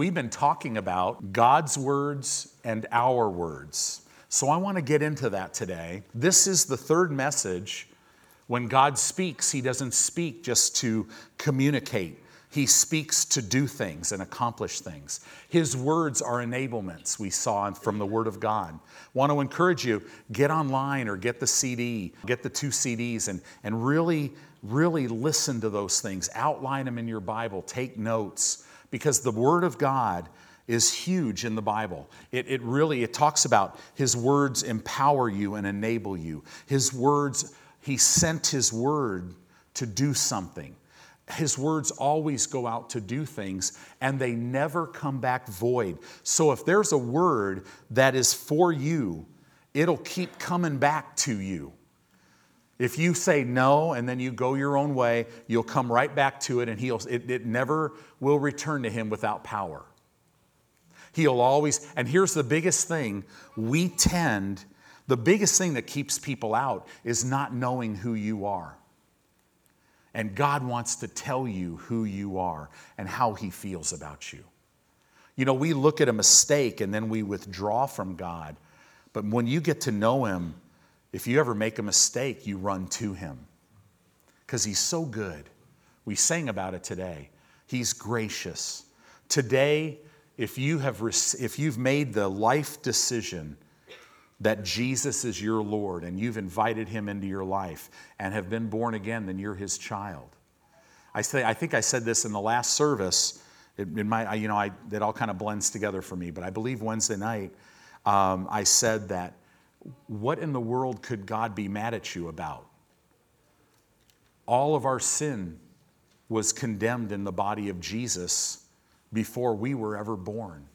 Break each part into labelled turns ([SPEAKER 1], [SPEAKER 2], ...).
[SPEAKER 1] we've been talking about God's words and our words. So I want to get into that today. This is the third message. When God speaks, He doesn't speak just to communicate, He speaks to do things and accomplish things. His words are enablements, we saw from the Word of God. Want to encourage you get online or get the CD, get the two CDs, and, and really, really listen to those things. Outline them in your Bible, take notes because the Word of God is huge in the Bible. It, it really, it talks about His words empower you and enable you. His words, He sent His word to do something. His words always go out to do things and they never come back void. So if there's a word that is for you, it'll keep coming back to you. If you say no and then you go your own way, you'll come right back to it and he'll, it, it never will return to him without power. He'll always, and here's the biggest thing we tend, the biggest thing that keeps people out is not knowing who you are. And God wants to tell you who you are and how He feels about you. You know, we look at a mistake and then we withdraw from God. But when you get to know Him, if you ever make a mistake, you run to him because he's so good. We sang about it today. He's gracious. Today, if, you have, if you've made the life decision that Jesus is your Lord and you've invited him into your life and have been born again, then you're his child. I, say, I think I said this in the last service. It, it might, you know, I, it all kind of blends together for me, but I believe Wednesday night um, I said that what in the world could God be mad at you about? All of our sin was condemned in the body of Jesus before we were ever born.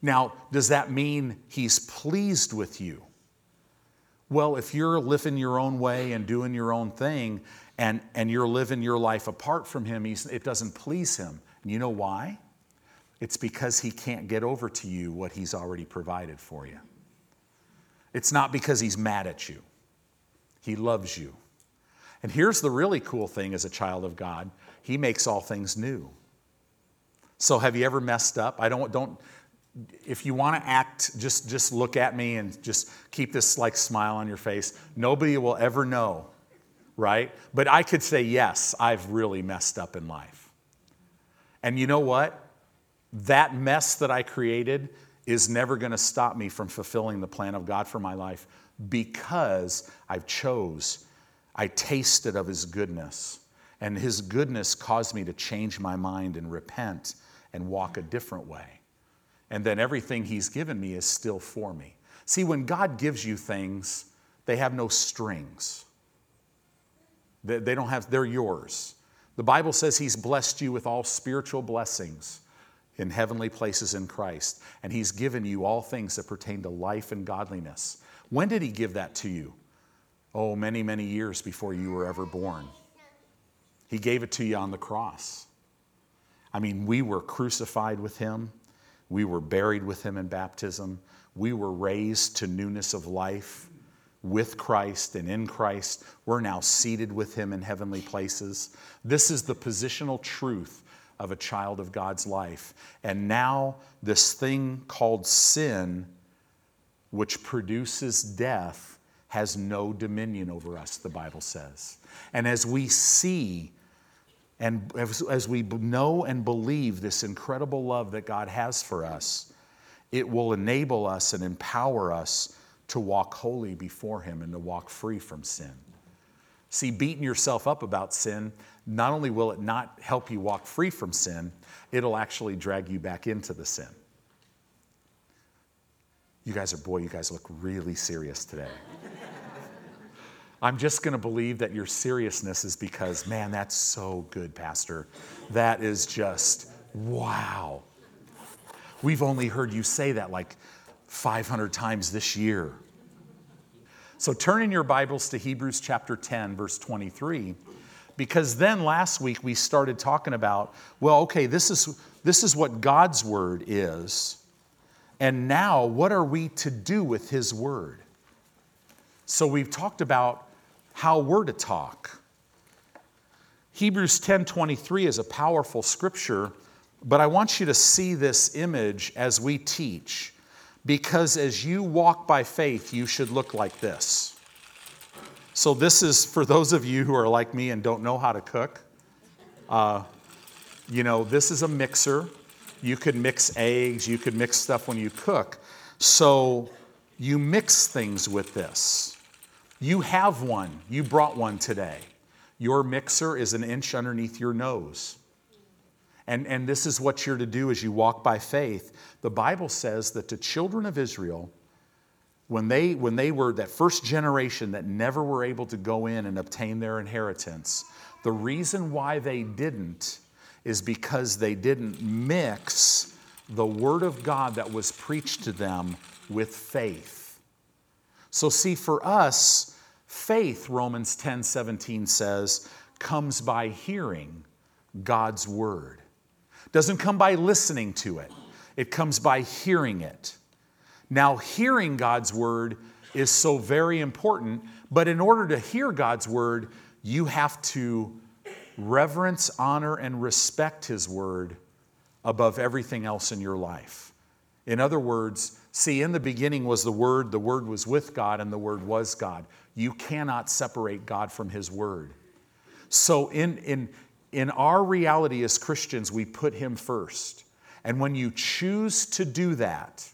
[SPEAKER 1] Now, does that mean he's pleased with you? Well, if you're living your own way and doing your own thing and, and you're living your life apart from him, it doesn't please him. And you know why? It's because he can't get over to you what he's already provided for you. It's not because he's mad at you, he loves you. And here's the really cool thing as a child of God he makes all things new. So have you ever messed up? I don't, don't, if you want to act, just, just look at me and just keep this like smile on your face. Nobody will ever know, right? But I could say, yes, I've really messed up in life. And you know what? That mess that I created is never going to stop me from fulfilling the plan of God for my life because I've chose, I tasted of his goodness. And his goodness caused me to change my mind and repent and walk a different way. And then everything he's given me is still for me. See, when God gives you things, they have no strings. They don't have, they're yours. The Bible says he's blessed you with all spiritual blessings in heavenly places in Christ, and He's given you all things that pertain to life and godliness. When did He give that to you? Oh, many, many years before you were ever born. He gave it to you on the cross. I mean, we were crucified with Him, we were buried with Him in baptism, we were raised to newness of life with Christ and in Christ. We're now seated with Him in heavenly places. This is the positional truth of a child of God's life. And now, this thing called sin, which produces death, has no dominion over us, the Bible says. And as we see, and as, as we know and believe this incredible love that God has for us, it will enable us and empower us to walk holy before Him and to walk free from sin. See, beating yourself up about sin, not only will it not help you walk free from sin, it'll actually drag you back into the sin. You guys are, boy, you guys look really serious today. I'm just going to believe that your seriousness is because, man, that's so good, Pastor. That is just, wow. We've only heard you say that like 500 times this year. So turn in your Bibles to Hebrews chapter 10, verse 23, because then last week we started talking about, well, okay, this is, this is what God's word is. And now, what are we to do with his word? So we've talked about how we're to talk. Hebrews 10:23 is a powerful scripture But I want you to see this image as we teach, because as you walk by faith, you should look like this. So, this is for those of you who are like me and don't know how to cook. Uh, you know, this is a mixer. You could mix eggs, you could mix stuff when you cook. So, you mix things with this. You have one, you brought one today. Your mixer is an inch underneath your nose. And, and this is what you're to do as you walk by faith. The Bible says that the children of Israel, when they, when they were that first generation that never were able to go in and obtain their inheritance, the reason why they didn't is because they didn't mix the Word of God that was preached to them with faith. So, see, for us, faith, Romans 10 17 says, comes by hearing God's Word. Doesn't come by listening to it, it comes by hearing it. Now, hearing God's Word is so very important, but in order to hear God's Word, you have to reverence, honor, and respect His Word above everything else in your life. In other words, see, in the beginning was the Word, the Word was with God, and the Word was God. You cannot separate God from His Word. So, in, in, in our reality as Christians, we put Him first. And when you choose to do that,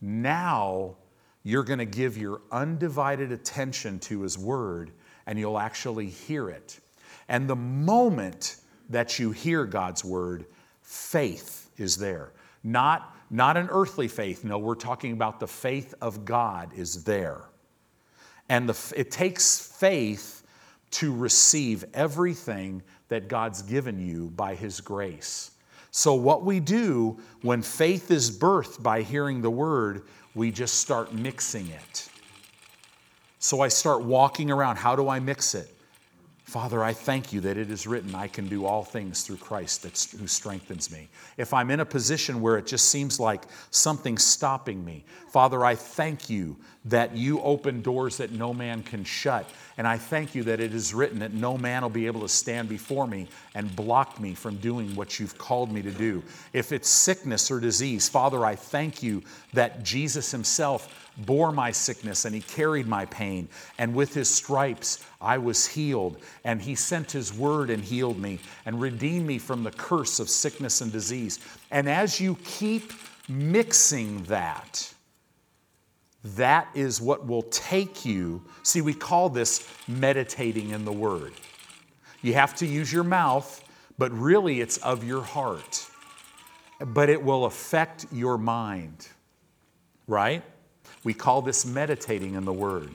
[SPEAKER 1] now you're going to give your undivided attention to His Word and you'll actually hear it. And the moment that you hear God's word, faith is there. Not, not an earthly faith. No, we're talking about the faith of God is there. And the, it takes faith to receive everything that God's given you by His grace. So, what we do when faith is birthed by hearing the word, we just start mixing it. So, I start walking around. How do I mix it? Father, I thank you that it is written, I can do all things through Christ that's, who strengthens me. If I'm in a position where it just seems like something's stopping me, Father, I thank you that you open doors that no man can shut. And I thank you that it is written that no man will be able to stand before me and block me from doing what you've called me to do. If it's sickness or disease, Father, I thank you that Jesus himself bore my sickness and he carried my pain. And with his stripes, I was healed. And he sent his word and healed me and redeemed me from the curse of sickness and disease. And as you keep mixing that, that is what will take you. See, we call this meditating in the word. You have to use your mouth, but really it's of your heart. But it will affect your mind, right? We call this meditating in the Word.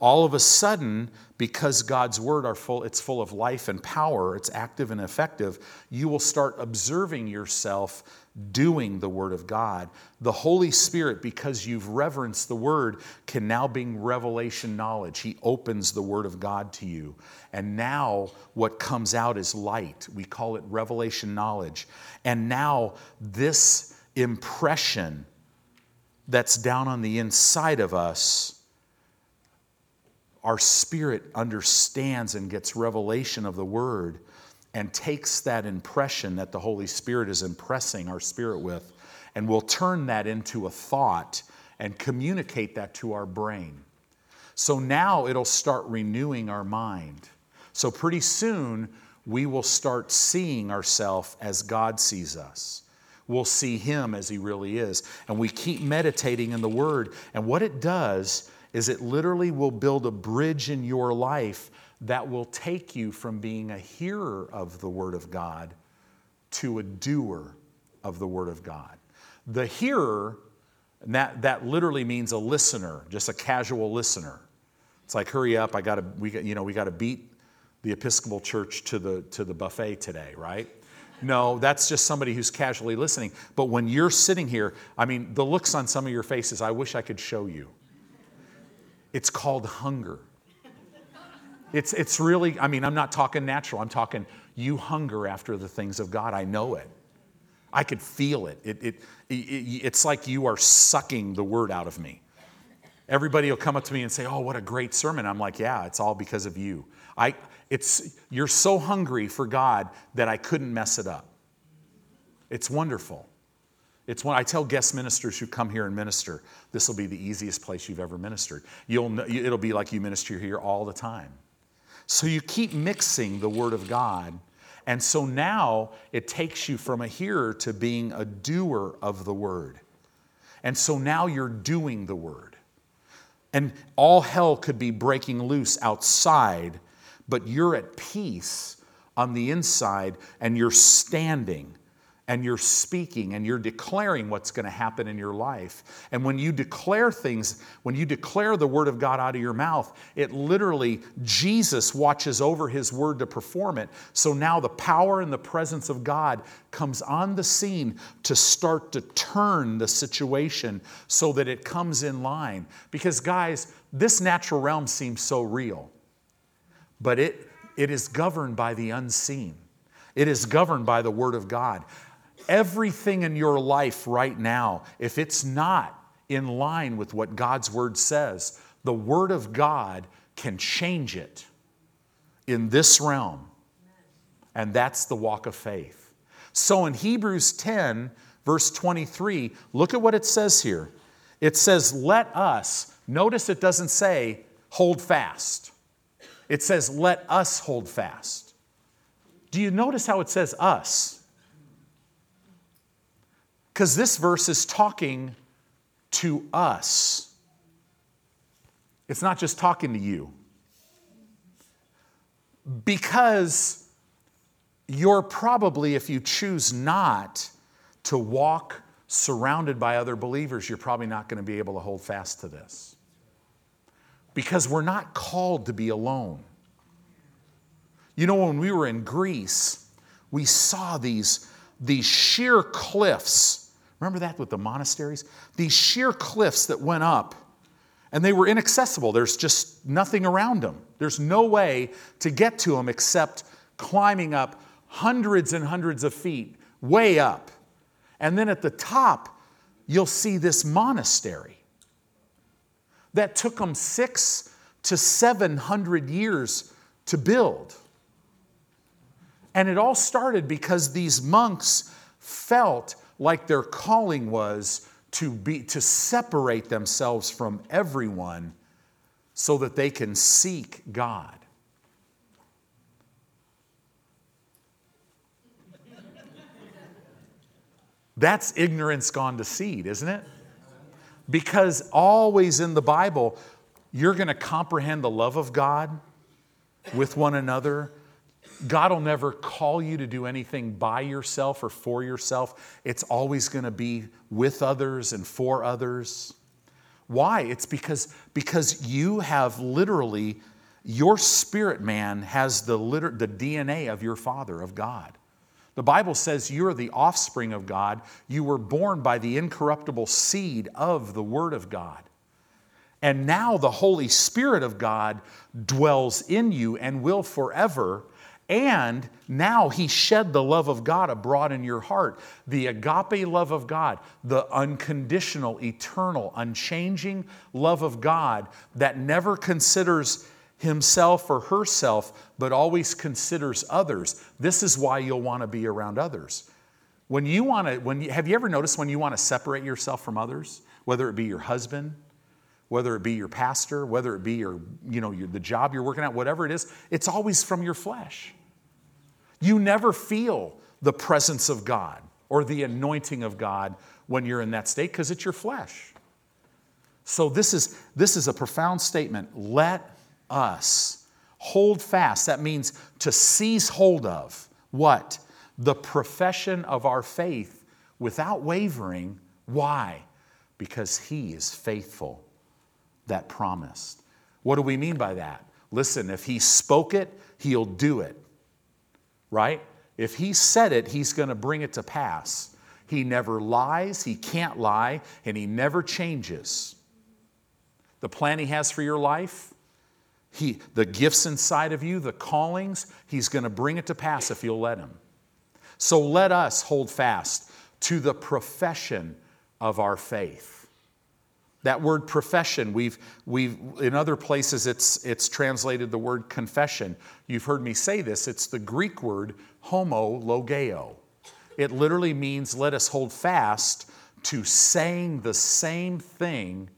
[SPEAKER 1] All of a sudden, because God's Word are full, it's full of life and power, it's active and effective, you will start observing yourself doing the Word of God. The Holy Spirit, because you've reverenced the Word, can now bring revelation knowledge. He opens the Word of God to you. And now what comes out is light. We call it revelation knowledge. And now this impression that's down on the inside of us, our spirit understands and gets revelation of the word and takes that impression that the Holy Spirit is impressing our spirit with, and will turn that into a thought and communicate that to our brain. So now it'll start renewing our mind. So pretty soon, we will start seeing ourselves as God sees us we'll see him as he really is. And we keep meditating in the word. And what it does is it literally will build a bridge in your life that will take you from being a hearer of the word of God to a doer of the word of God. The hearer, that, that literally means a listener, just a casual listener. It's like, hurry up, I gotta, we you know, we gotta beat the Episcopal Church to the, to the buffet today, right? No, that's just somebody who's casually listening. But when you're sitting here, I mean, the looks on some of your faces, I wish I could show you. It's called hunger. It's, it's really, I mean, I'm not talking natural. I'm talking you hunger after the things of God. I know it. I could feel it. It, it, it. It's like you are sucking the word out of me. Everybody will come up to me and say, Oh, what a great sermon. I'm like, Yeah, it's all because of you. I, it's, you're so hungry for God that I couldn't mess it up. It's wonderful. It's when I tell guest ministers who come here and minister, this will be the easiest place you've ever ministered. You'll, it'll be like you minister here all the time. So you keep mixing the Word of God. And so now it takes you from a hearer to being a doer of the Word. And so now you're doing the Word. And all hell could be breaking loose outside, but you're at peace on the inside and you're standing and you're speaking and you're declaring what's going to happen in your life. And when you declare things, when you declare the word of God out of your mouth, it literally, Jesus watches over his word to perform it. So now the power and the presence of God comes on the scene to start to turn the situation so that it comes in line. Because, guys, this natural realm seems so real, but it, it is governed by the unseen. It is governed by the Word of God everything in your life right now, if it's not in line with what God's Word says, the Word of God can change it in this realm. And that's the walk of faith. So in Hebrews 10, verse 23, look at what it says here. It says, Let us, notice it doesn't say hold fast, it says, Let us hold fast. Do you notice how it says us? Because this verse is talking to us. It's not just talking to you. Because you're probably, if you choose not to walk surrounded by other believers, you're probably not going to be able to hold fast to this. Because we're not called to be alone. You know, when we were in Greece, we saw these, these sheer cliffs Remember that with the monasteries? These sheer cliffs that went up and they were inaccessible. There's just nothing around them. There's no way to get to them except climbing up hundreds and hundreds of feet, way up. And then at the top, you'll see this monastery that took them six to 700 years to build. And it all started because these monks felt like their calling was to, be, to separate themselves from everyone so that they can seek God. That's ignorance gone to seed, isn't it? Because always in the Bible, you're going to comprehend the love of God with one another God will never call you to do anything by yourself or for yourself. It's always going to be with others and for others. Why? It's because, because you have literally, your spirit man has the, liter- the DNA of your Father, of God. The Bible says you are the offspring of God. You were born by the incorruptible seed of the Word of God. And now the Holy Spirit of God dwells in you and will forever and now he shed the love of God abroad in your heart. The agape love of God, the unconditional, eternal, unchanging love of God that never considers himself or herself, but always considers others. This is why you'll want to be around others. When you want to, when you, have you ever noticed when you want to separate yourself from others, whether it be your husband, whether it be your pastor, whether it be your, you know, your, the job you're working at, whatever it is, it's always from your flesh. You never feel the presence of God or the anointing of God when you're in that state because it's your flesh. So this is this is a profound statement. Let us hold fast. That means to seize hold of what? The profession of our faith without wavering. Why? Because he is faithful that promised. What do we mean by that? Listen, if he spoke it, he'll do it right? If he said it, he's going to bring it to pass. He never lies, he can't lie, and he never changes. The plan he has for your life, he, the gifts inside of you, the callings, he's going to bring it to pass if you'll let him. So let us hold fast to the profession of our faith. That word profession, we've, we've, in other places it's, it's translated the word confession. You've heard me say this, it's the Greek word homologeo. it literally means let us hold fast to saying the same thing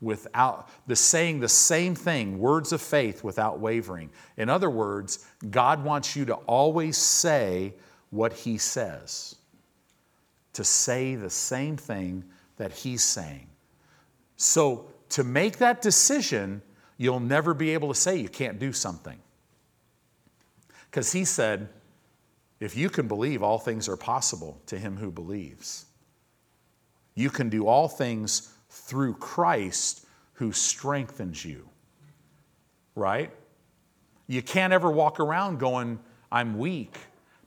[SPEAKER 1] without the saying the same thing, words of faith without wavering. In other words, God wants you to always say what he says. To say the same thing that he's saying. So to make that decision, you'll never be able to say you can't do something. Because he said, if you can believe, all things are possible to him who believes. You can do all things through Christ who strengthens you. Right? You can't ever walk around going, I'm weak,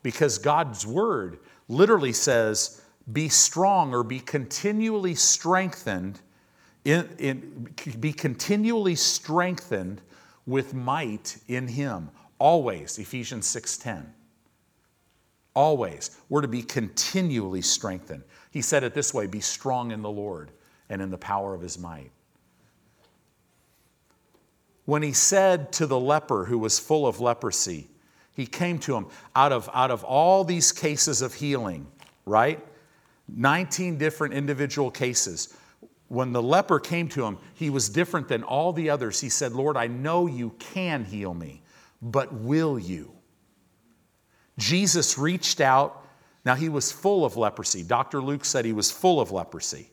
[SPEAKER 1] because God's word literally says, be strong or be continually strengthened, in, in, be continually strengthened with might in Him. Always, Ephesians 6:10. Always. We're to be continually strengthened. He said it this way be strong in the Lord and in the power of his might. When he said to the leper who was full of leprosy, he came to him out of, out of all these cases of healing, right? 19 different individual cases. When the leper came to him, he was different than all the others. He said, Lord, I know you can heal me, but will you? Jesus reached out. Now, he was full of leprosy. Dr. Luke said he was full of leprosy,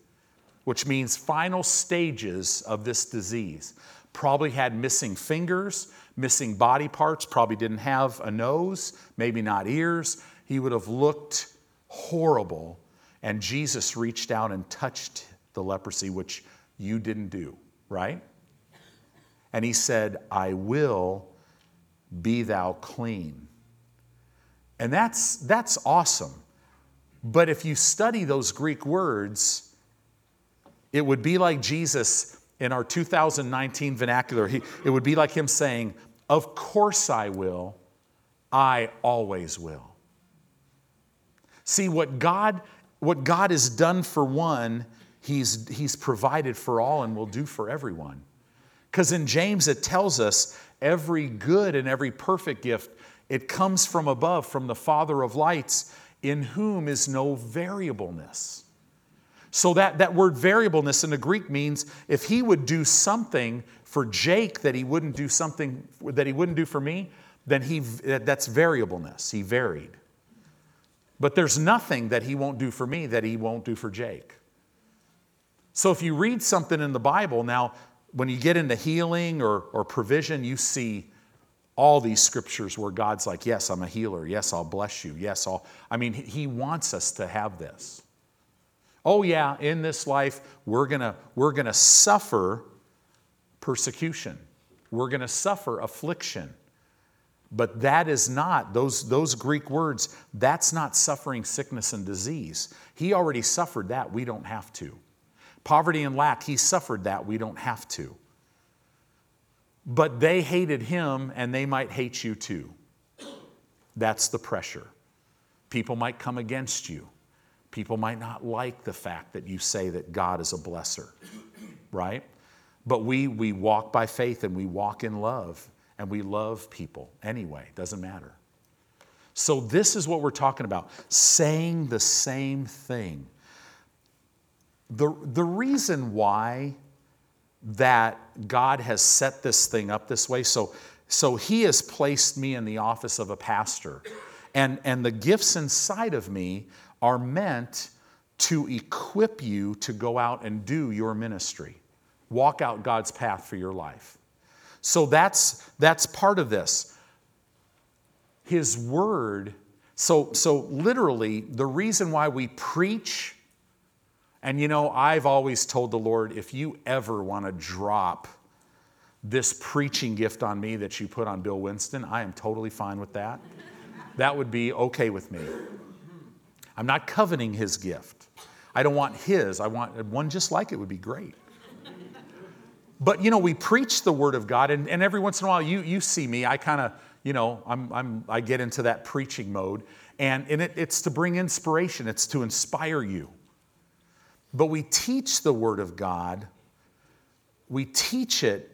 [SPEAKER 1] which means final stages of this disease. Probably had missing fingers, missing body parts, probably didn't have a nose, maybe not ears. He would have looked horrible. And Jesus reached out and touched the leprosy, which you didn't do, right? And he said, I will be thou clean. And that's, that's awesome. But if you study those Greek words, it would be like Jesus in our 2019 vernacular. He, it would be like him saying, Of course I will, I always will. See, what God, what God has done for one, he's, he's provided for all and will do for everyone. Because in James, it tells us every good and every perfect gift it comes from above, from the Father of lights, in whom is no variableness. So that, that word variableness in the Greek means if he would do something for Jake that he wouldn't do something that he wouldn't do for me, then he that's variableness. He varied. But there's nothing that he won't do for me that he won't do for Jake. So if you read something in the Bible, now when you get into healing or, or provision, you see all these scriptures where God's like, Yes, I'm a healer. Yes, I'll bless you. Yes, I'll. I mean, He wants us to have this. Oh, yeah, in this life, we're gonna, we're gonna suffer persecution, we're gonna suffer affliction. But that is not, those, those Greek words, that's not suffering sickness and disease. He already suffered that, we don't have to. Poverty and lack, he suffered that, we don't have to. But they hated him and they might hate you too. That's the pressure. People might come against you. People might not like the fact that you say that God is a blesser, right? But we, we walk by faith and we walk in love and we love people anyway, doesn't matter. So, this is what we're talking about saying the same thing. The, the reason why that God has set this thing up this way. So, so He has placed me in the office of a pastor. And, and the gifts inside of me are meant to equip you to go out and do your ministry, walk out God's path for your life. So that's, that's part of this. His word, so, so literally, the reason why we preach and you know, I've always told the Lord if you ever want to drop this preaching gift on me that you put on Bill Winston, I am totally fine with that. that would be okay with me. I'm not coveting his gift. I don't want his, I want one just like it would be great. But you know, we preach the word of God, and, and every once in a while you, you see me, I kind of, you know, I'm, I'm, I get into that preaching mode, and, and it, it's to bring inspiration, it's to inspire you. But we teach the Word of God, we teach it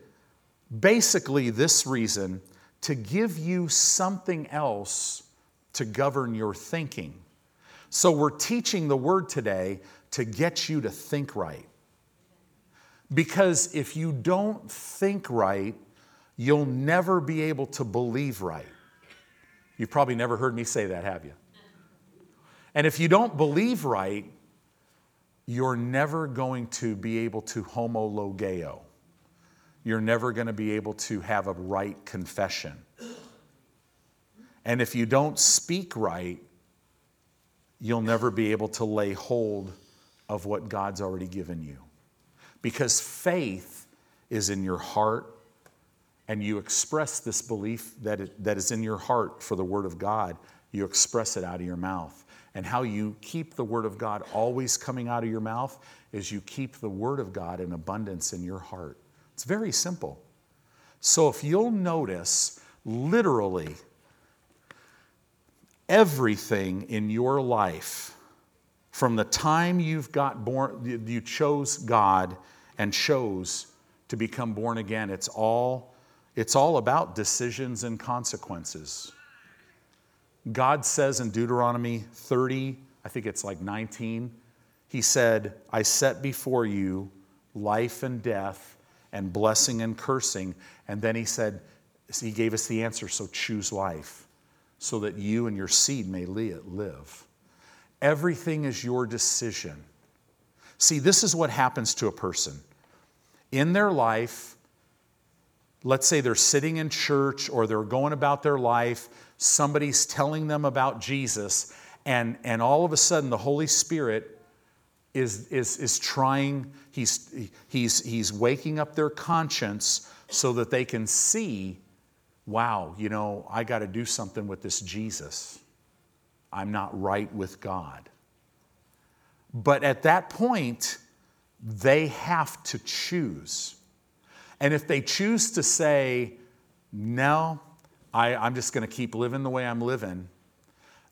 [SPEAKER 1] basically this reason to give you something else to govern your thinking. So we're teaching the word today to get you to think right. Because if you don't think right, you'll never be able to believe right. You've probably never heard me say that, have you? And if you don't believe right, you're never going to be able to homologeo. You're never going to be able to have a right confession. And if you don't speak right, you'll never be able to lay hold of what God's already given you. Because faith is in your heart, and you express this belief that, it, that is in your heart for the Word of God. You express it out of your mouth. And how you keep the Word of God always coming out of your mouth is you keep the Word of God in abundance in your heart. It's very simple. So if you'll notice, literally, everything in your life from the time you've got born you chose god and chose to become born again it's all it's all about decisions and consequences god says in deuteronomy 30 i think it's like 19 he said i set before you life and death and blessing and cursing and then he said he gave us the answer so choose life so that you and your seed may live. Everything is your decision. See, this is what happens to a person. In their life, let's say they're sitting in church or they're going about their life, somebody's telling them about Jesus, and, and all of a sudden the Holy Spirit is, is, is trying, he's, he's, he's waking up their conscience so that they can see wow, you know, I got to do something with this Jesus. I'm not right with God. But at that point, they have to choose. And if they choose to say, no, I, am just going to keep living the way I'm living,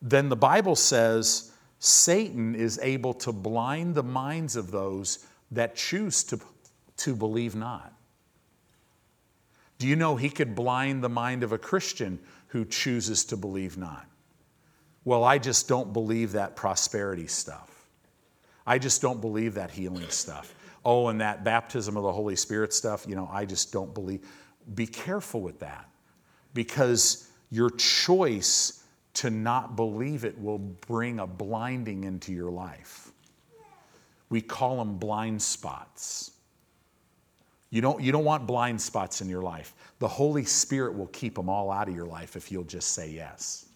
[SPEAKER 1] then the Bible says Satan is able to blind the minds of those that choose to, to believe not. Do you know he could blind the mind of a Christian who chooses to believe not? Well, I just don't believe that prosperity stuff. I just don't believe that healing stuff. Oh, and that baptism of the Holy Spirit stuff, you know, I just don't believe. Be careful with that because your choice to not believe it will bring a blinding into your life. We call them blind spots. You don't, you don't want blind spots in your life. The Holy Spirit will keep them all out of your life if you'll just say yes.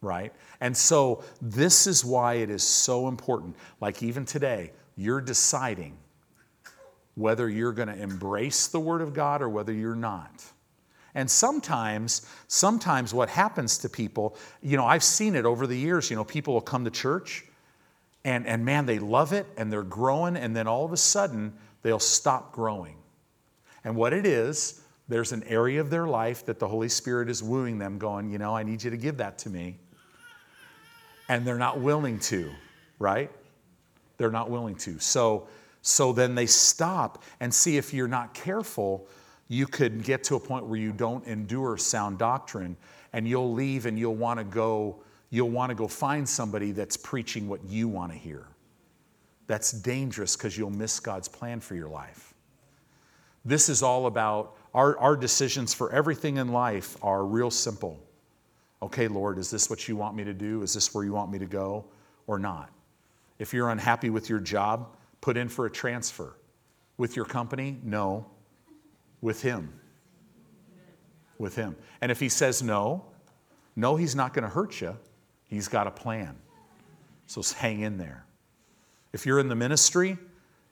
[SPEAKER 1] Right? And so, this is why it is so important. Like, even today, you're deciding whether you're going to embrace the Word of God or whether you're not. And sometimes, sometimes what happens to people, you know, I've seen it over the years, you know, people will come to church and, and man, they love it and they're growing, and then all of a sudden, they'll stop growing. And what it is, there's an area of their life that the Holy Spirit is wooing them, going, you know, I need you to give that to me. And they're not willing to, right? They're not willing to. So, so then they stop and see if you're not careful, you could get to a point where you don't endure sound doctrine and you'll leave and you'll want to go you'll want to go find somebody that's preaching what you want to hear that's dangerous because you'll miss God's plan for your life. This is all about our, our decisions for everything in life are real simple. Okay, Lord, is this what you want me to do? Is this where you want me to go or not? If you're unhappy with your job, put in for a transfer. With your company, no. With Him. With Him. And if He says no, no, He's not going to hurt you. He's got a plan. So hang in there. If you're in the ministry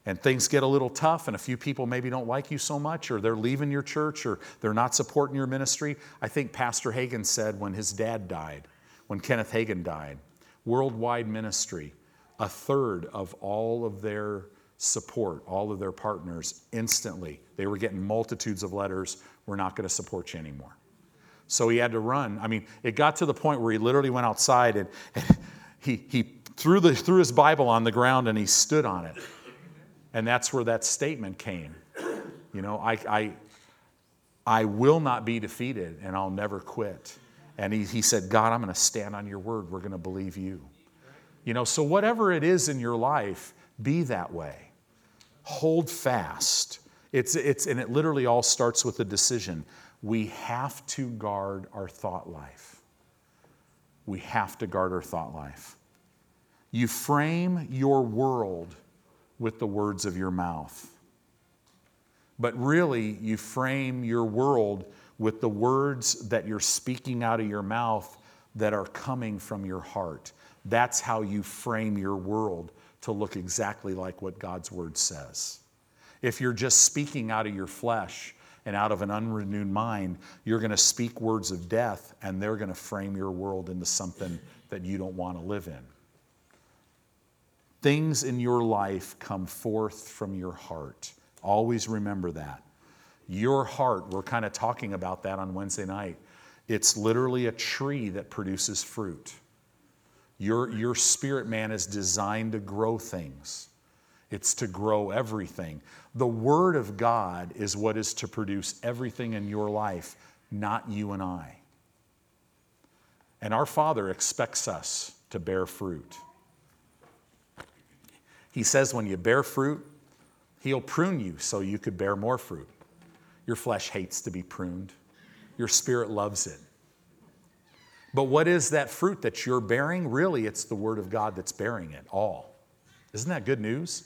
[SPEAKER 1] and things get a little tough and a few people maybe don't like you so much or they're leaving your church or they're not supporting your ministry, I think Pastor Hagin said when his dad died, when Kenneth Hagin died, worldwide ministry, a third of all of their support, all of their partners, instantly, they were getting multitudes of letters, we're not going to support you anymore. So he had to run. I mean, it got to the point where he literally went outside and, and he, he threw, the, threw his Bible on the ground and he stood on it. And that's where that statement came. You know, I, I, I will not be defeated and I'll never quit. And he, he said, God, I'm going to stand on your word. We're going to believe you. You know, so whatever it is in your life, be that way. Hold fast. It's, it's, and it literally all starts with a decision. We have to guard our thought life. We have to guard our thought life. You frame your world with the words of your mouth. But really, you frame your world with the words that you're speaking out of your mouth that are coming from your heart. That's how you frame your world to look exactly like what God's word says. If you're just speaking out of your flesh and out of an unrenewed mind, you're going to speak words of death and they're going to frame your world into something that you don't want to live in. Things in your life come forth from your heart. Always remember that. Your heart, we're kind of talking about that on Wednesday night. It's literally a tree that produces fruit. Your, your spirit man is designed to grow things, it's to grow everything. The Word of God is what is to produce everything in your life, not you and I. And our Father expects us to bear fruit. He says when you bear fruit, He'll prune you so you could bear more fruit. Your flesh hates to be pruned, your spirit loves it. But what is that fruit that you're bearing? Really, it's the Word of God that's bearing it all. Isn't that good news?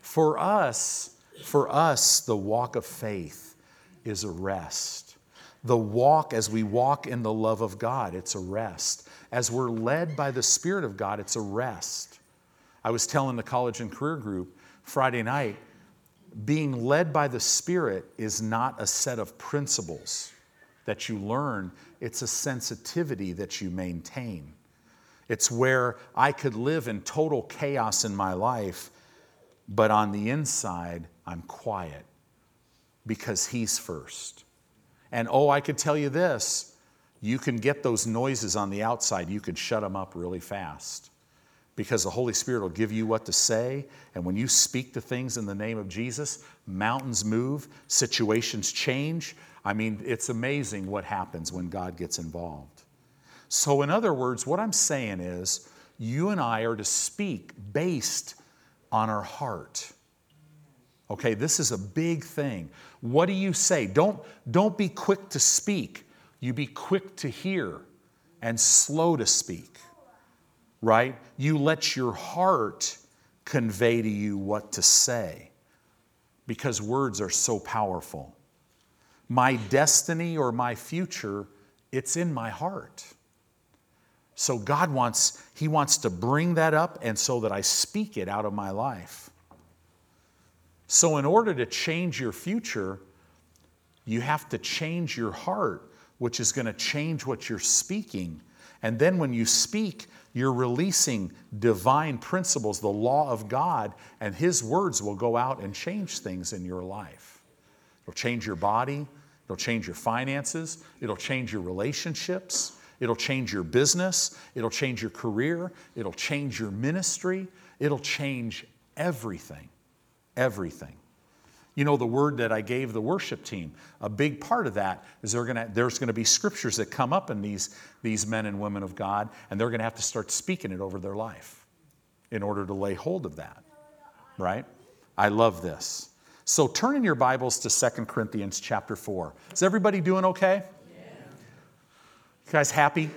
[SPEAKER 1] For us, for us, the walk of faith is a rest. The walk, as we walk in the love of God, it's a rest. As we're led by the Spirit of God, it's a rest. I was telling the college and career group Friday night, being led by the Spirit is not a set of principles that you learn, it's a sensitivity that you maintain. It's where I could live in total chaos in my life, but on the inside, I'm quiet because He's first. And oh, I could tell you this you can get those noises on the outside, you can shut them up really fast because the Holy Spirit will give you what to say. And when you speak to things in the name of Jesus, mountains move, situations change. I mean, it's amazing what happens when God gets involved. So, in other words, what I'm saying is, you and I are to speak based on our heart. Okay, this is a big thing. What do you say? Don't, don't be quick to speak. You be quick to hear and slow to speak right? You let your heart convey to you what to say because words are so powerful. My destiny or my future, it's in my heart. So God wants, He wants to bring that up and so that I speak it out of my life. So, in order to change your future, you have to change your heart, which is going to change what you're speaking. And then when you speak, you're releasing divine principles, the law of God, and His words will go out and change things in your life. It'll change your body, it'll change your finances, it'll change your relationships, it'll change your business, it'll change your career, it'll change your ministry, it'll change everything. Everything. You know, the word that I gave the worship team, a big part of that is gonna, there's going to be scriptures that come up in these, these men and women of God, and they're going to have to start speaking it over their life in order to lay hold of that. Right? I love this. So turn in your Bibles to Second Corinthians chapter 4. Is everybody doing okay? You guys happy?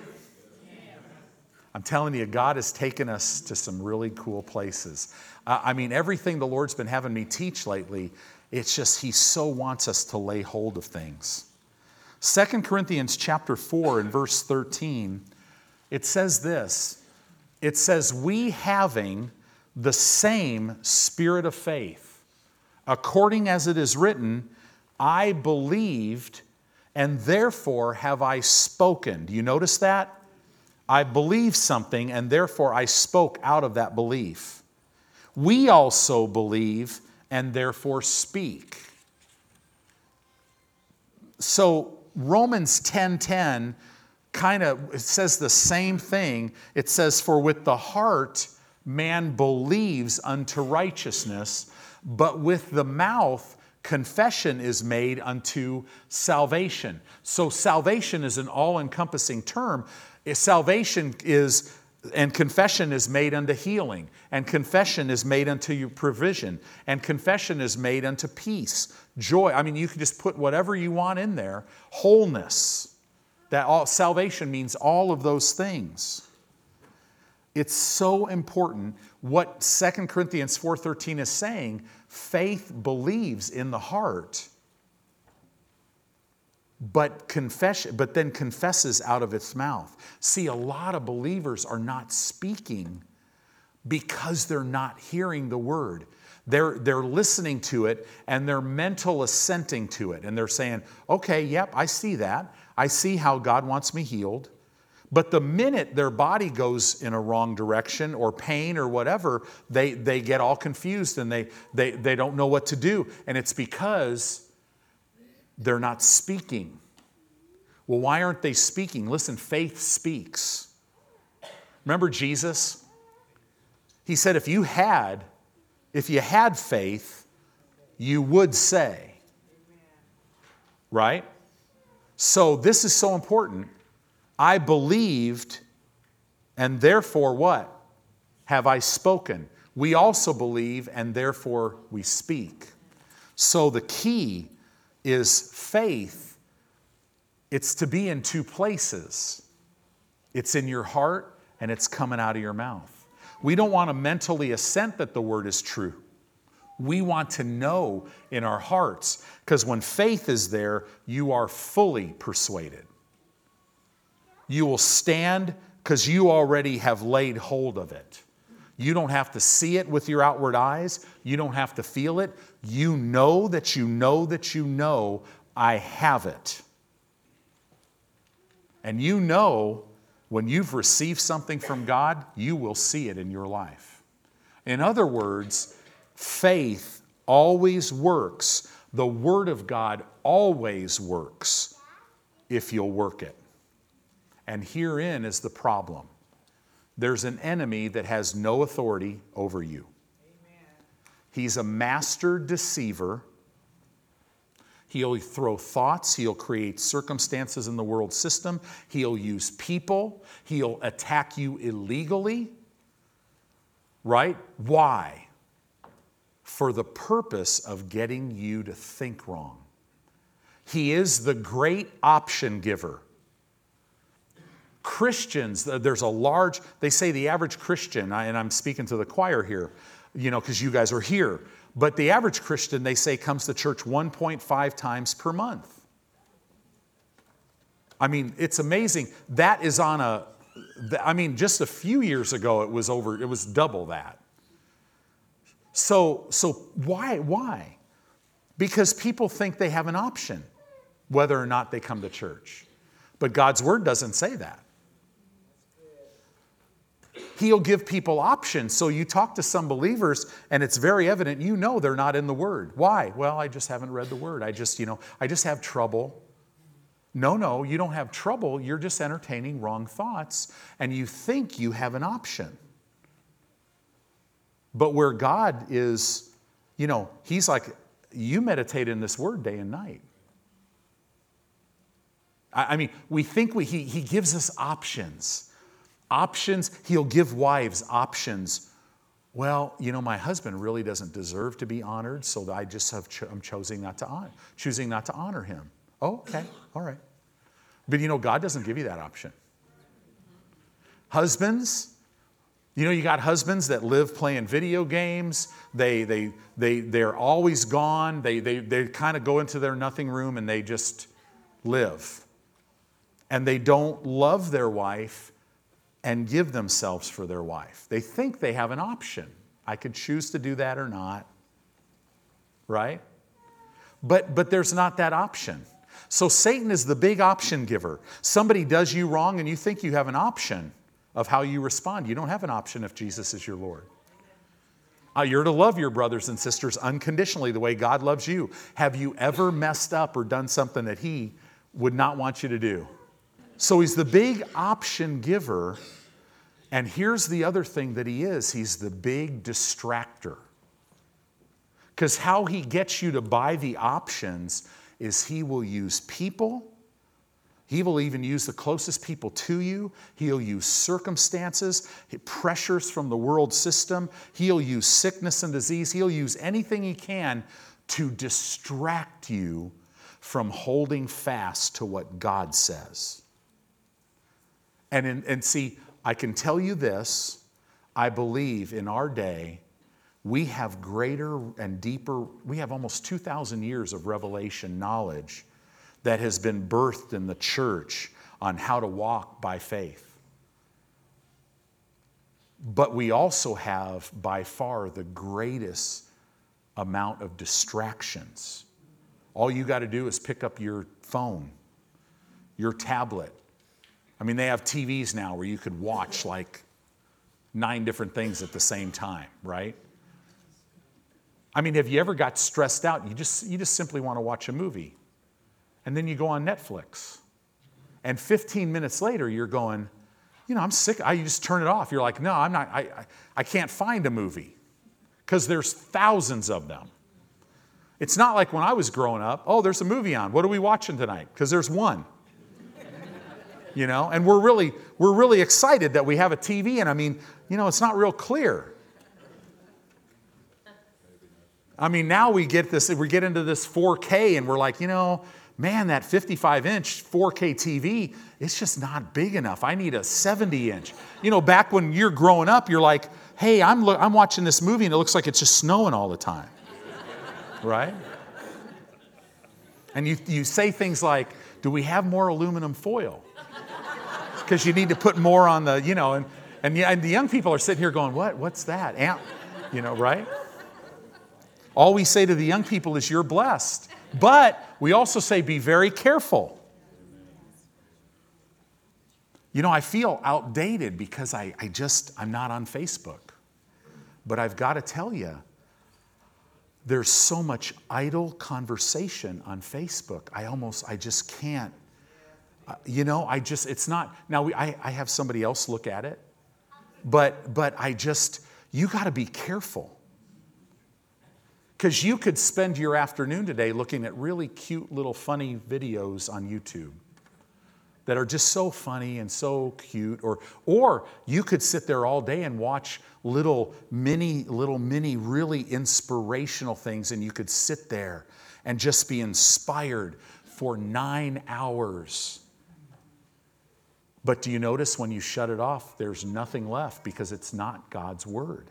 [SPEAKER 1] I'm telling you, God has taken us to some really cool places. I mean, everything the Lord's been having me teach lately it's just he so wants us to lay hold of things. Second Corinthians chapter 4 and verse 13, it says this. It says, We having the same spirit of faith, according as it is written, I believed, and therefore have I spoken. Do you notice that? I believe something, and therefore I spoke out of that belief. We also believe and therefore speak. So Romans 10:10 kind of says the same thing. It says for with the heart man believes unto righteousness, but with the mouth confession is made unto salvation. So salvation is an all-encompassing term. Salvation is and confession is made unto healing, and confession is made unto your provision, and confession is made unto peace, joy. I mean, you can just put whatever you want in there. Wholeness. That all salvation means all of those things. It's so important what 2 Corinthians 4:13 is saying, faith believes in the heart but confess but then confesses out of its mouth. See a lot of believers are not speaking because they're not hearing the word. They're, they're listening to it and they're mental assenting to it. And they're saying okay yep i see that. I see how god wants me healed but the minute their body goes in a wrong direction or pain or whatever they, they get all confused and they, they, they don't know what to do and it's because they're not speaking. Well, why aren't they speaking? Listen, faith speaks. Remember Jesus? He said, if you had, if you had faith, you would say. Right? So this is so important. I believed, and therefore what? Have I spoken? We also believe, and therefore we speak. So the key is faith, it's to be in two places it's in your heart and it's coming out of your mouth. We don't want to mentally assent that the word is true. We want to know in our hearts, because when faith is there, you are fully persuaded. You will stand because you already have laid hold of it. You don't have to see it with your outward eyes. You don't have to feel it. You know that you know that you know I have it. And you know when you've received something from God, you will see it in your life. In other words, faith always works. The Word of God always works if you'll work it. And herein is the problem there's an enemy that has no authority over you. Amen. He's a master deceiver. He'll throw thoughts, he'll create circumstances in the world system, he'll use people, he'll attack you illegally. Right? Why? For the purpose of getting you to think wrong. He is the great option giver. Christians, there's a large, they say the average Christian, and I'm speaking to the choir here, you know, because you guys are here, but the average Christian, they say, comes to church 1.5 times per month. I mean, it's amazing. That is on a, I mean, just a few years ago, it was over, it was double that. So, so why, why? Because people think they have an option whether or not they come to church. But God's word doesn't say that. He'll give people options. So you talk to some believers and it's very evident you know they're not in the Word. Why? Well, I just haven't read the Word. I just, you know, I just have trouble. No, no, you don't have trouble. You're just entertaining wrong thoughts and you think you have an option. But where God is, you know, He's like, you meditate in this Word day and night. I mean, we think we, he, he gives us options. Options, he'll give wives options. Well, you know, my husband really doesn't deserve to be honored, so I just have cho- I'm choosing not to honor, choosing not to honor him. Oh, okay, all right. But you know, God doesn't give you that option. Husbands, you know, you got husbands that live playing video games. They, they, they, they're always gone. They, they, they kind of go into their nothing room and they just live. And they don't love their wife and give themselves for their wife. They think they have an option. I could choose to do that or not. Right? But, but there's not that option. So Satan is the big option giver. Somebody does you wrong and you think you have an option of how you respond. You don't have an option if Jesus is your Lord. Uh, you're to love your brothers and sisters unconditionally the way God loves you. Have you ever messed up or done something that He would not want you to do? So he's the big option giver. And here's the other thing that he is he's the big distractor. Because how he gets you to buy the options is he will use people He will even use the closest people to you. He'll use circumstances, pressures from the world system. He'll use sickness and disease. He'll use anything he can to distract you from holding fast to what God says. And, in, and see, I can tell you this I believe in our day, we have greater and deeper, we have almost 2,000 years of revelation knowledge that has been birthed in the church on how to walk by faith. But we also have by far the greatest amount of distractions. All you got to do is pick up your phone, your tablet. I mean, they have TVs now where you could watch like nine different things at the same time, right? I mean, have you ever got stressed out? You just, you just simply want to watch a movie. And then you go on Netflix. And 15 minutes later, you're going, you know, I'm sick. I you just turn it off. You're like, no, I'm not, I, I, I can't find a movie because there's thousands of them. It's not like when I was growing up, oh, there's a movie on. What are we watching tonight? Because there's one. You know, and we're really, we're really excited that we have a TV, and I mean, you know, it's not real clear. I mean, now we get this, we get into this 4K, and we're like, you know, man, that 55 inch 4K TV, it's just not big enough. I need a 70 inch. You know, back when you're growing up, you're like, hey, I'm, lo- I'm watching this movie and it looks like it's just snowing all the time. right? And you, you say things like, do we have more aluminum foil? Because you need to put more on the, you know, and, and, and the young people are sitting here going, what? What's that? Amp, you know, right? All we say to the young people is, you're blessed. But we also say, be very careful. You know, I feel outdated because I, I just, I'm not on Facebook. But I've got to tell you, there's so much idle conversation on Facebook. I almost, I just can't. Uh, you know, I just, it's not. Now, we, I, I have somebody else look at it, but, but I just, you got to be careful because you could spend your afternoon today looking at really cute little funny videos on YouTube that are just so funny and so cute. Or, or you could sit there all day and watch little mini, little mini, really inspirational things, and you could sit there and just be inspired for nine hours. But do you notice when you shut it off, there's nothing left because it's not God's Word?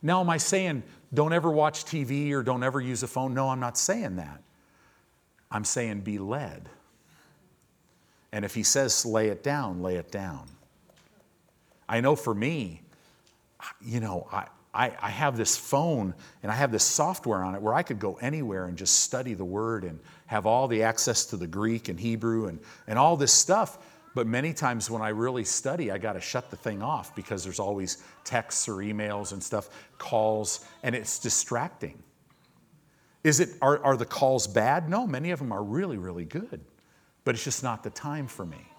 [SPEAKER 1] Now, am I saying don't ever watch TV or don't ever use a phone? No, I'm not saying that. I'm saying be led. And if He says lay it down, lay it down. I know for me, you know, I, I, I, have this phone and I have this software on it where I could go anywhere and just study the Word and have all the access to the Greek and Hebrew and, and all this stuff. But many times when I really study, I got to shut the thing off because there's always texts or emails and stuff, calls, and it's distracting. Is it, are, are the calls bad? No, many of them are really, really good, but it's just not the time for me.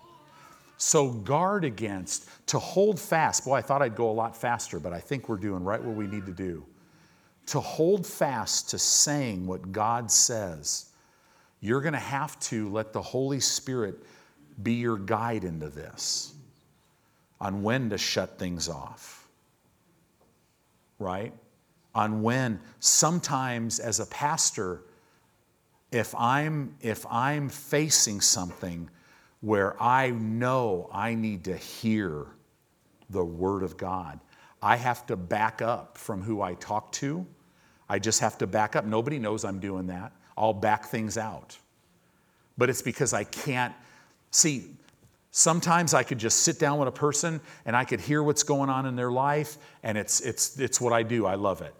[SPEAKER 1] So guard against, to hold fast. Boy, I thought I'd go a lot faster, but I think we're doing right what we need to do. To hold fast to saying what God says, you're going to have to let the Holy Spirit be your guide into this on when to shut things off, right? On when sometimes as a pastor, if I'm, if I'm facing something where I know I need to hear the Word of God, I have to back up from who I talk to. I just have to back up. Nobody knows I'm doing that. I'll back things out. But it's because I can't See, sometimes I could just sit down with a person and I could hear what's going on in their life, and it's, it's, it's what I do. I love it.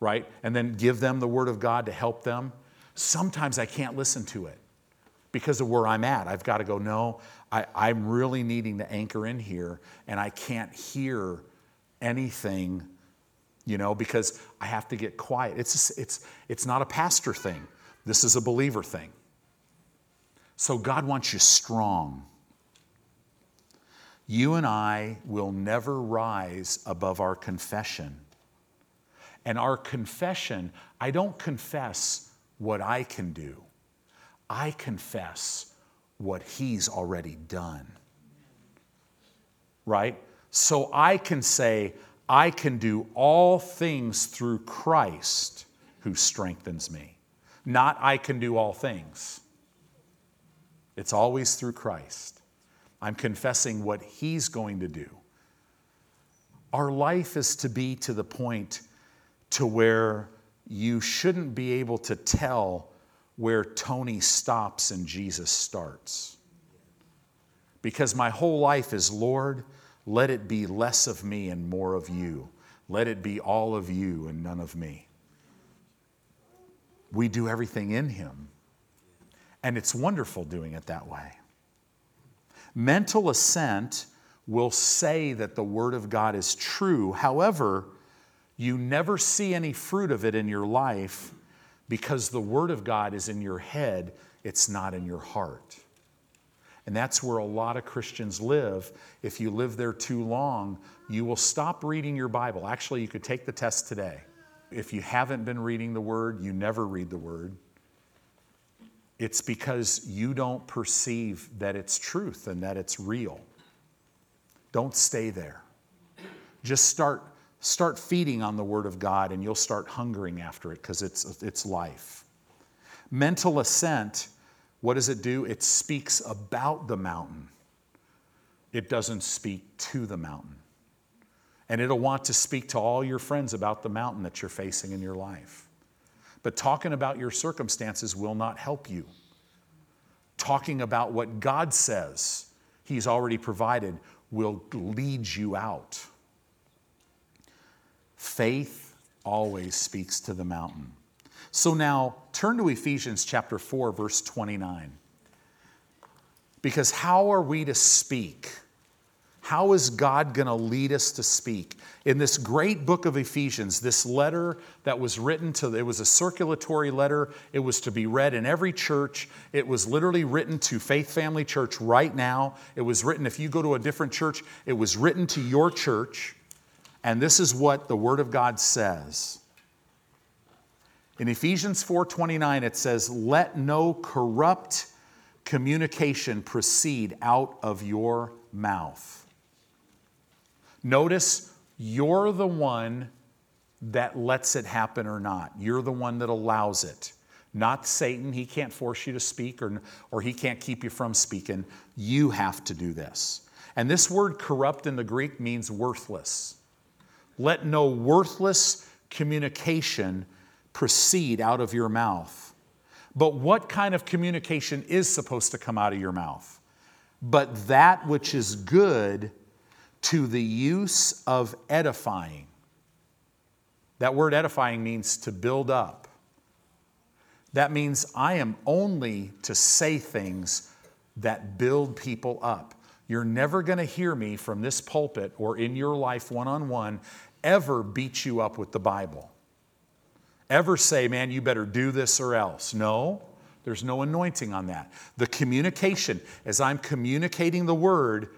[SPEAKER 1] Right? And then give them the Word of God to help them. Sometimes I can't listen to it because of where I'm at. I've got to go, no, I, I'm really needing to anchor in here, and I can't hear anything, you know, because I have to get quiet. It's, it's, it's not a pastor thing, this is a believer thing. So God wants you strong. You and I will never rise above our confession. And our confession, I don't confess what I can do, I confess what He's already done. Right? So I can say, I can do all things through Christ who strengthens me. Not I can do all things. It's always through Christ. I'm confessing what He's going to do. Our life is to be to the point to where you shouldn't be able to tell where Tony stops and Jesus starts. Because my whole life is, Lord, let it be less of me and more of you. Let it be all of you and none of me. We do everything in Him, and it's wonderful doing it that way. Mental assent will say that the Word of God is true. However, you never see any fruit of it in your life because the Word of God is in your head, it's not in your heart. And that's where a lot of Christians live. If you live there too long, you will stop reading your Bible. Actually, you could take the test today. If you haven't been reading the Word, you never read the Word. It's because you don't perceive that it's truth and that it's real. Don't stay there. Just start, start feeding on the Word of God and you'll start hungering after it because it's, it's life. Mental assent, what does it do? It speaks about the mountain, it doesn't speak to the mountain. And it'll want to speak to all your friends about the mountain that you're facing in your life. But talking about your circumstances will not help you. Talking about what God says He's already provided will lead you out. Faith always speaks to the mountain. So now turn to Ephesians chapter 4, verse 29. Because how are we to speak? How is God going to lead us to speak? In this great book of Ephesians, this letter that was written to, it was a circulatory letter. It was to be read in every church. It was literally written to Faith Family Church right now. It was written, if you go to a different church, it was written to your church. And this is what the Word of God says. In Ephesians 4:29 it says, "Let no corrupt communication proceed out of your mouth." Notice you're the one that lets it happen or not. You're the one that allows it. Not Satan. He can't force you to speak or, or he can't keep you from speaking. You have to do this. And this word corrupt in the Greek means worthless. Let no worthless communication proceed out of your mouth. But what kind of communication is supposed to come out of your mouth? But that which is good to the use of edifying. That word edifying means to build up. That means I am only to say things that build people up. You're never going to hear me from this pulpit or in your life one on one ever beat you up with the Bible. Ever say, man, you better do this or else. No, there's no anointing on that. The communication, as I'm communicating the word,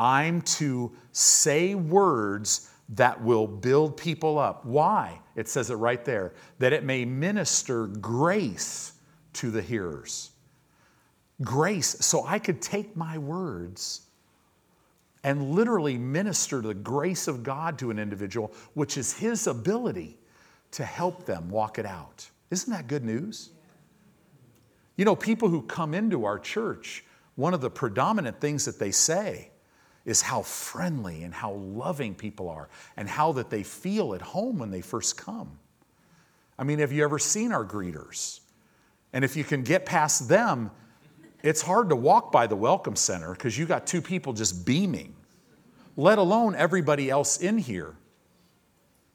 [SPEAKER 1] I'm to say words that will build people up. Why? It says it right there that it may minister grace to the hearers. Grace. So I could take my words and literally minister the grace of God to an individual, which is his ability to help them walk it out. Isn't that good news? You know, people who come into our church, one of the predominant things that they say is how friendly and how loving people are and how that they feel at home when they first come. I mean, have you ever seen our greeters? And if you can get past them, it's hard to walk by the welcome center because you got two people just beaming, let alone everybody else in here.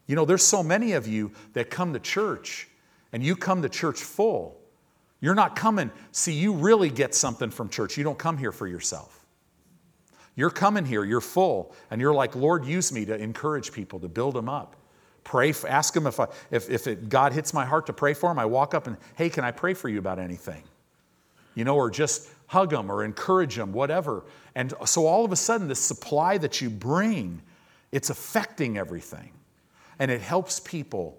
[SPEAKER 1] You know, there's so many of you that come to church and you come to church full. You're not coming, see, you really get something from church. You don't come here for yourself. You're coming here, you're full, and you're like, Lord, use me to encourage people, to build them up. Pray, ask them if, I, if, if it, God hits my heart to pray for them. I walk up and, hey, can I pray for you about anything? You know, or just hug them or encourage them, whatever. And so all of a sudden, the supply that you bring, it's affecting everything. And it helps people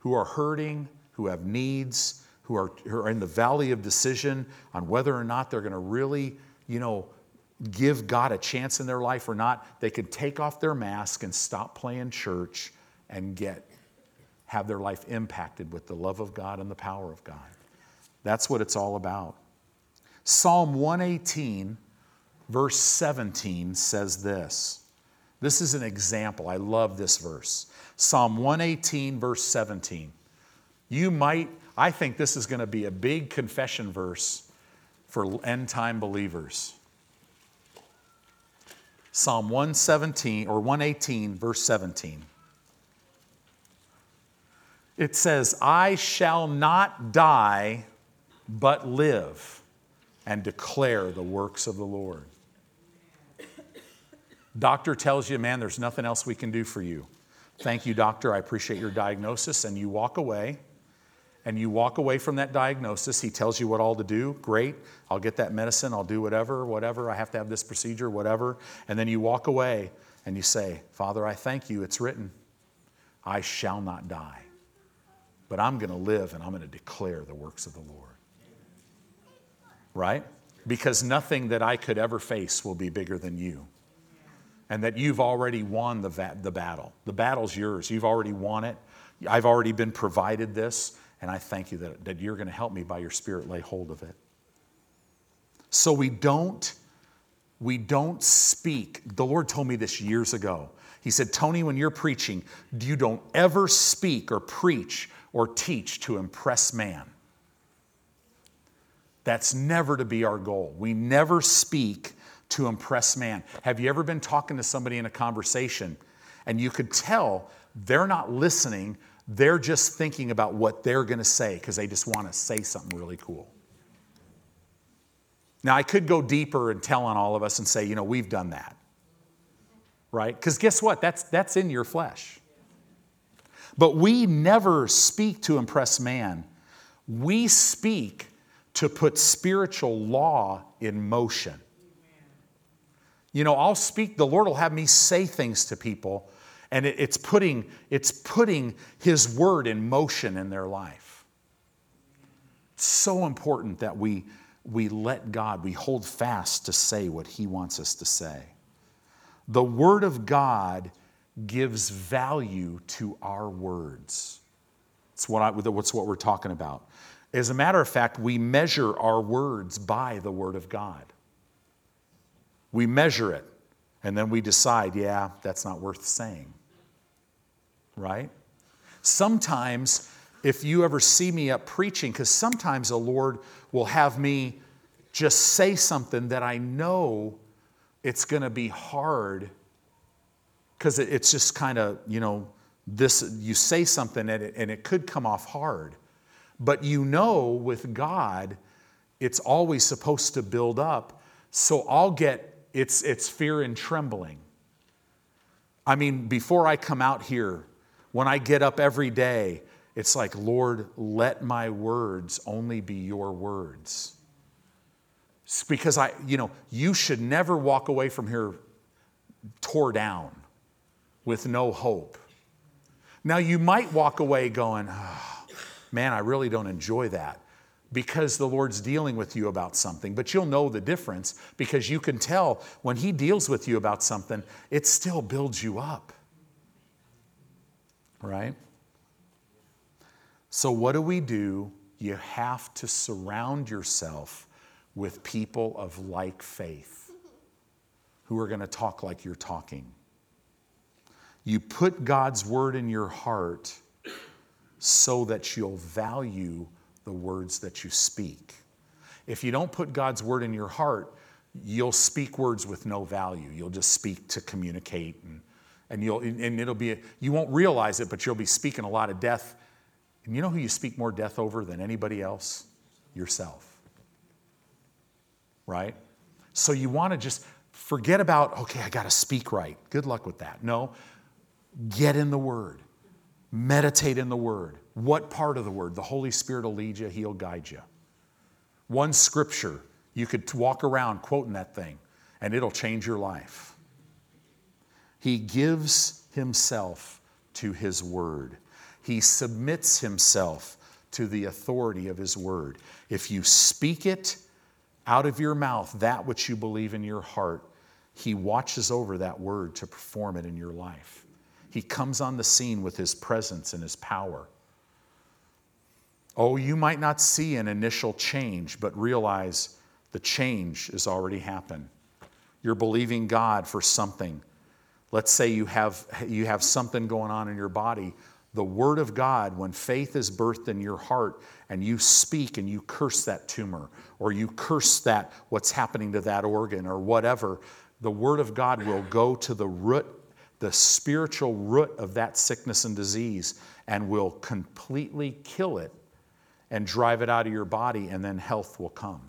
[SPEAKER 1] who are hurting, who have needs, who are, who are in the valley of decision on whether or not they're going to really, you know, give God a chance in their life or not, they could take off their mask and stop playing church and get have their life impacted with the love of God and the power of God. That's what it's all about. Psalm 118, verse 17 says this. This is an example. I love this verse. Psalm 118, verse 17. You might, I think this is going to be a big confession verse for end time believers. Psalm 117 or 118, verse 17. It says, I shall not die, but live and declare the works of the Lord. Doctor tells you, man, there's nothing else we can do for you. Thank you, doctor. I appreciate your diagnosis. And you walk away, and you walk away from that diagnosis. He tells you what all to do. Great. I'll get that medicine. I'll do whatever, whatever. I have to have this procedure, whatever. And then you walk away and you say, Father, I thank you. It's written, I shall not die but I'm going to live and I'm going to declare the works of the Lord. Right? Because nothing that I could ever face will be bigger than you. And that you've already won the, va- the battle. The battle's yours. You've already won it. I've already been provided this. And I thank you that, that you're going to help me by your Spirit lay hold of it. So we don't, we don't speak. The Lord told me this years ago. He said, Tony, when you're preaching, you don't ever speak or preach or teach to impress man. That's never to be our goal. We never speak to impress man. Have you ever been talking to somebody in a conversation and you could tell they're not listening, they're just thinking about what they're going to say because they just want to say something really cool? Now, I could go deeper and tell on all of us and say, you know, we've done that. Right? Because guess what? That's, that's in your flesh. But we never speak to impress man. We speak to put spiritual law in motion. You know, I'll speak, the Lord will have me say things to people, and it's putting, it's putting His word in motion in their life. It's so important that we, we let God, we hold fast to say what He wants us to say. The Word of God gives value to our words. It's what, I, what's what we're talking about. As a matter of fact, we measure our words by the Word of God. We measure it, and then we decide, yeah, that's not worth saying. Right? Sometimes, if you ever see me up preaching, because sometimes the Lord will have me just say something that I know it's going to be hard because it's just kind of, you know, this, you say something and it, and it could come off hard. But you know, with God, it's always supposed to build up. So I'll get, it's, it's fear and trembling. I mean, before I come out here, when I get up every day, it's like, Lord, let my words only be your words. It's because I, you know, you should never walk away from here tore down with no hope. Now, you might walk away going, oh, man, I really don't enjoy that because the Lord's dealing with you about something, but you'll know the difference because you can tell when He deals with you about something, it still builds you up. Right? So, what do we do? You have to surround yourself with people of like faith who are going to talk like you're talking. You put God's word in your heart so that you'll value the words that you speak. If you don't put God's word in your heart, you'll speak words with no value. You'll just speak to communicate and, and you'll and it'll be you won't realize it, but you'll be speaking a lot of death. And you know who you speak more death over than anybody else? Yourself. Right? So you want to just forget about, okay, I got to speak right. Good luck with that. No, Get in the Word, meditate in the Word. What part of the Word? The Holy Spirit will lead you, He'll guide you. One scripture, you could walk around quoting that thing, and it'll change your life. He gives Himself to His Word, He submits Himself to the authority of His Word. If you speak it out of your mouth, that which you believe in your heart, He watches over that word to perform it in your life. He comes on the scene with His presence and His power. Oh, you might not see an initial change, but realize the change has already happened. You're believing God for something. Let's say you have, you have something going on in your body. The Word of God, when faith is birthed in your heart and you speak and you curse that tumor or you curse that, what's happening to that organ or whatever, the Word of God will go to the root, the spiritual root of that sickness and disease and will completely kill it and drive it out of your body, and then health will come.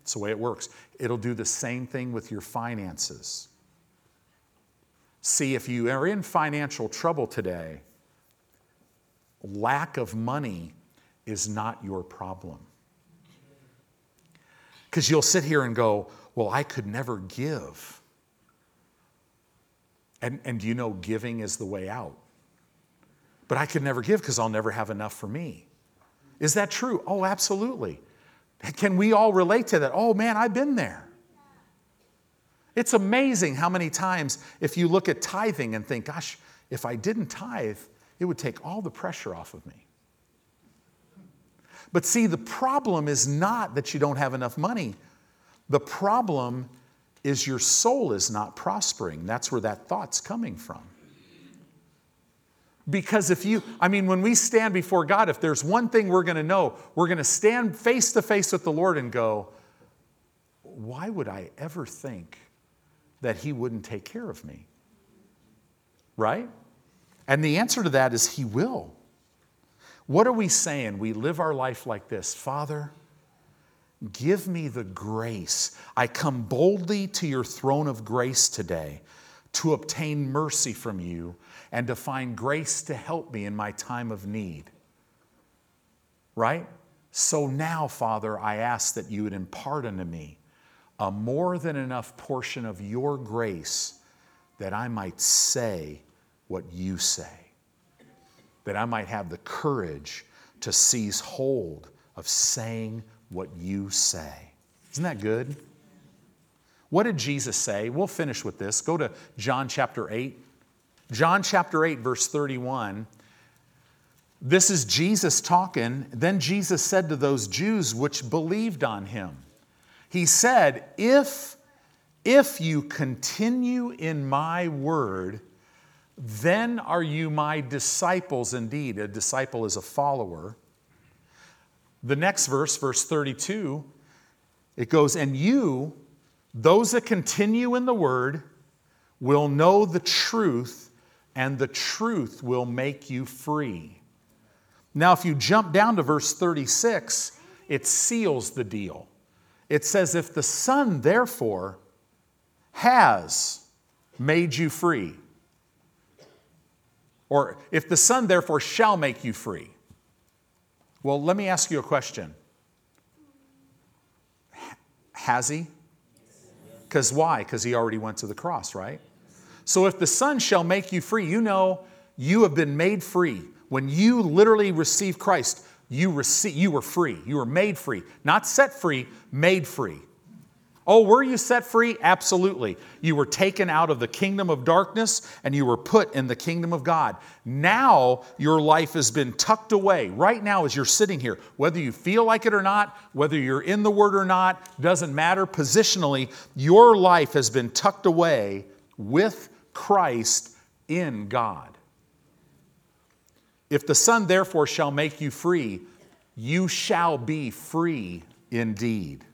[SPEAKER 1] It's the way it works. It'll do the same thing with your finances. See, if you are in financial trouble today, lack of money is not your problem. Because you'll sit here and go, Well, I could never give. And, and you know giving is the way out? But I could never give because I'll never have enough for me. Is that true? Oh, absolutely. Can we all relate to that? Oh man, I've been there. It's amazing how many times, if you look at tithing and think, gosh, if I didn't tithe, it would take all the pressure off of me. But see, the problem is not that you don't have enough money. The problem is your soul is not prospering. That's where that thought's coming from. Because if you, I mean, when we stand before God, if there's one thing we're going to know, we're going to stand face to face with the Lord and go, why would I ever think that He wouldn't take care of me? Right? And the answer to that is He will. What are we saying? We live our life like this Father, give me the grace. I come boldly to your throne of grace today to obtain mercy from you and to find grace to help me in my time of need. Right? So now, Father, I ask that you would impart unto me a more than enough portion of your grace that I might say what you say, that I might have the courage to seize hold of saying what you say. Isn't that good? What did Jesus say? We'll finish with this. Go to John chapter 8. John chapter 8, verse 31. This is Jesus talking. Then Jesus said to those Jews which believed on him, He said, If, if you continue in my word, then are you my disciples indeed. A disciple is a follower. The next verse, verse 32, it goes, And you, those that continue in the word, will know the truth, and the truth will make you free. Now, if you jump down to verse 36, it seals the deal. It says, If the Son, therefore, has made you free, or if the Son, therefore, shall make you free. Well, let me ask you a question. Has he? Because why? Because he already went to the cross, right? So if the Son shall make you free, you know you have been made free. When you literally receive Christ, you, receive, you were free. You were made free. Not set free, made free. Oh, were you set free? Absolutely. You were taken out of the kingdom of darkness and you were put in the kingdom of God. Now your life has been tucked away. Right now, as you're sitting here, whether you feel like it or not, whether you're in the Word or not, doesn't matter. Positionally, your life has been tucked away with Christ in God. If the Son therefore shall make you free, you shall be free indeed.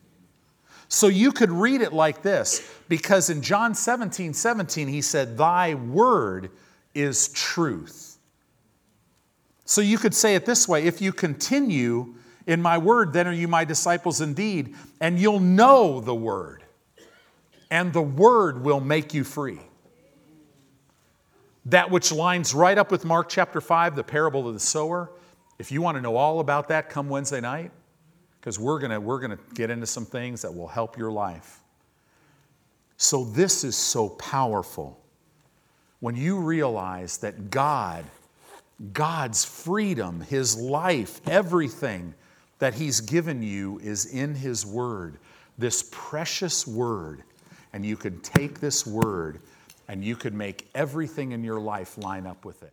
[SPEAKER 1] So you could read it like this because in John 17 17, he said, Thy word is truth. So you could say it this way if you continue in my word, then are you my disciples indeed, and you'll know the word, and the word will make you free. That which lines right up with Mark chapter 5, the parable of the sower. If you want to know all about that, come Wednesday night because we're going to we're going to get into some things that will help your life. So, this is so powerful when you realize that God God's freedom, His life, everything that He's given you is in His Word, this precious Word. And you can take this Word and you could make everything in your life line up with it.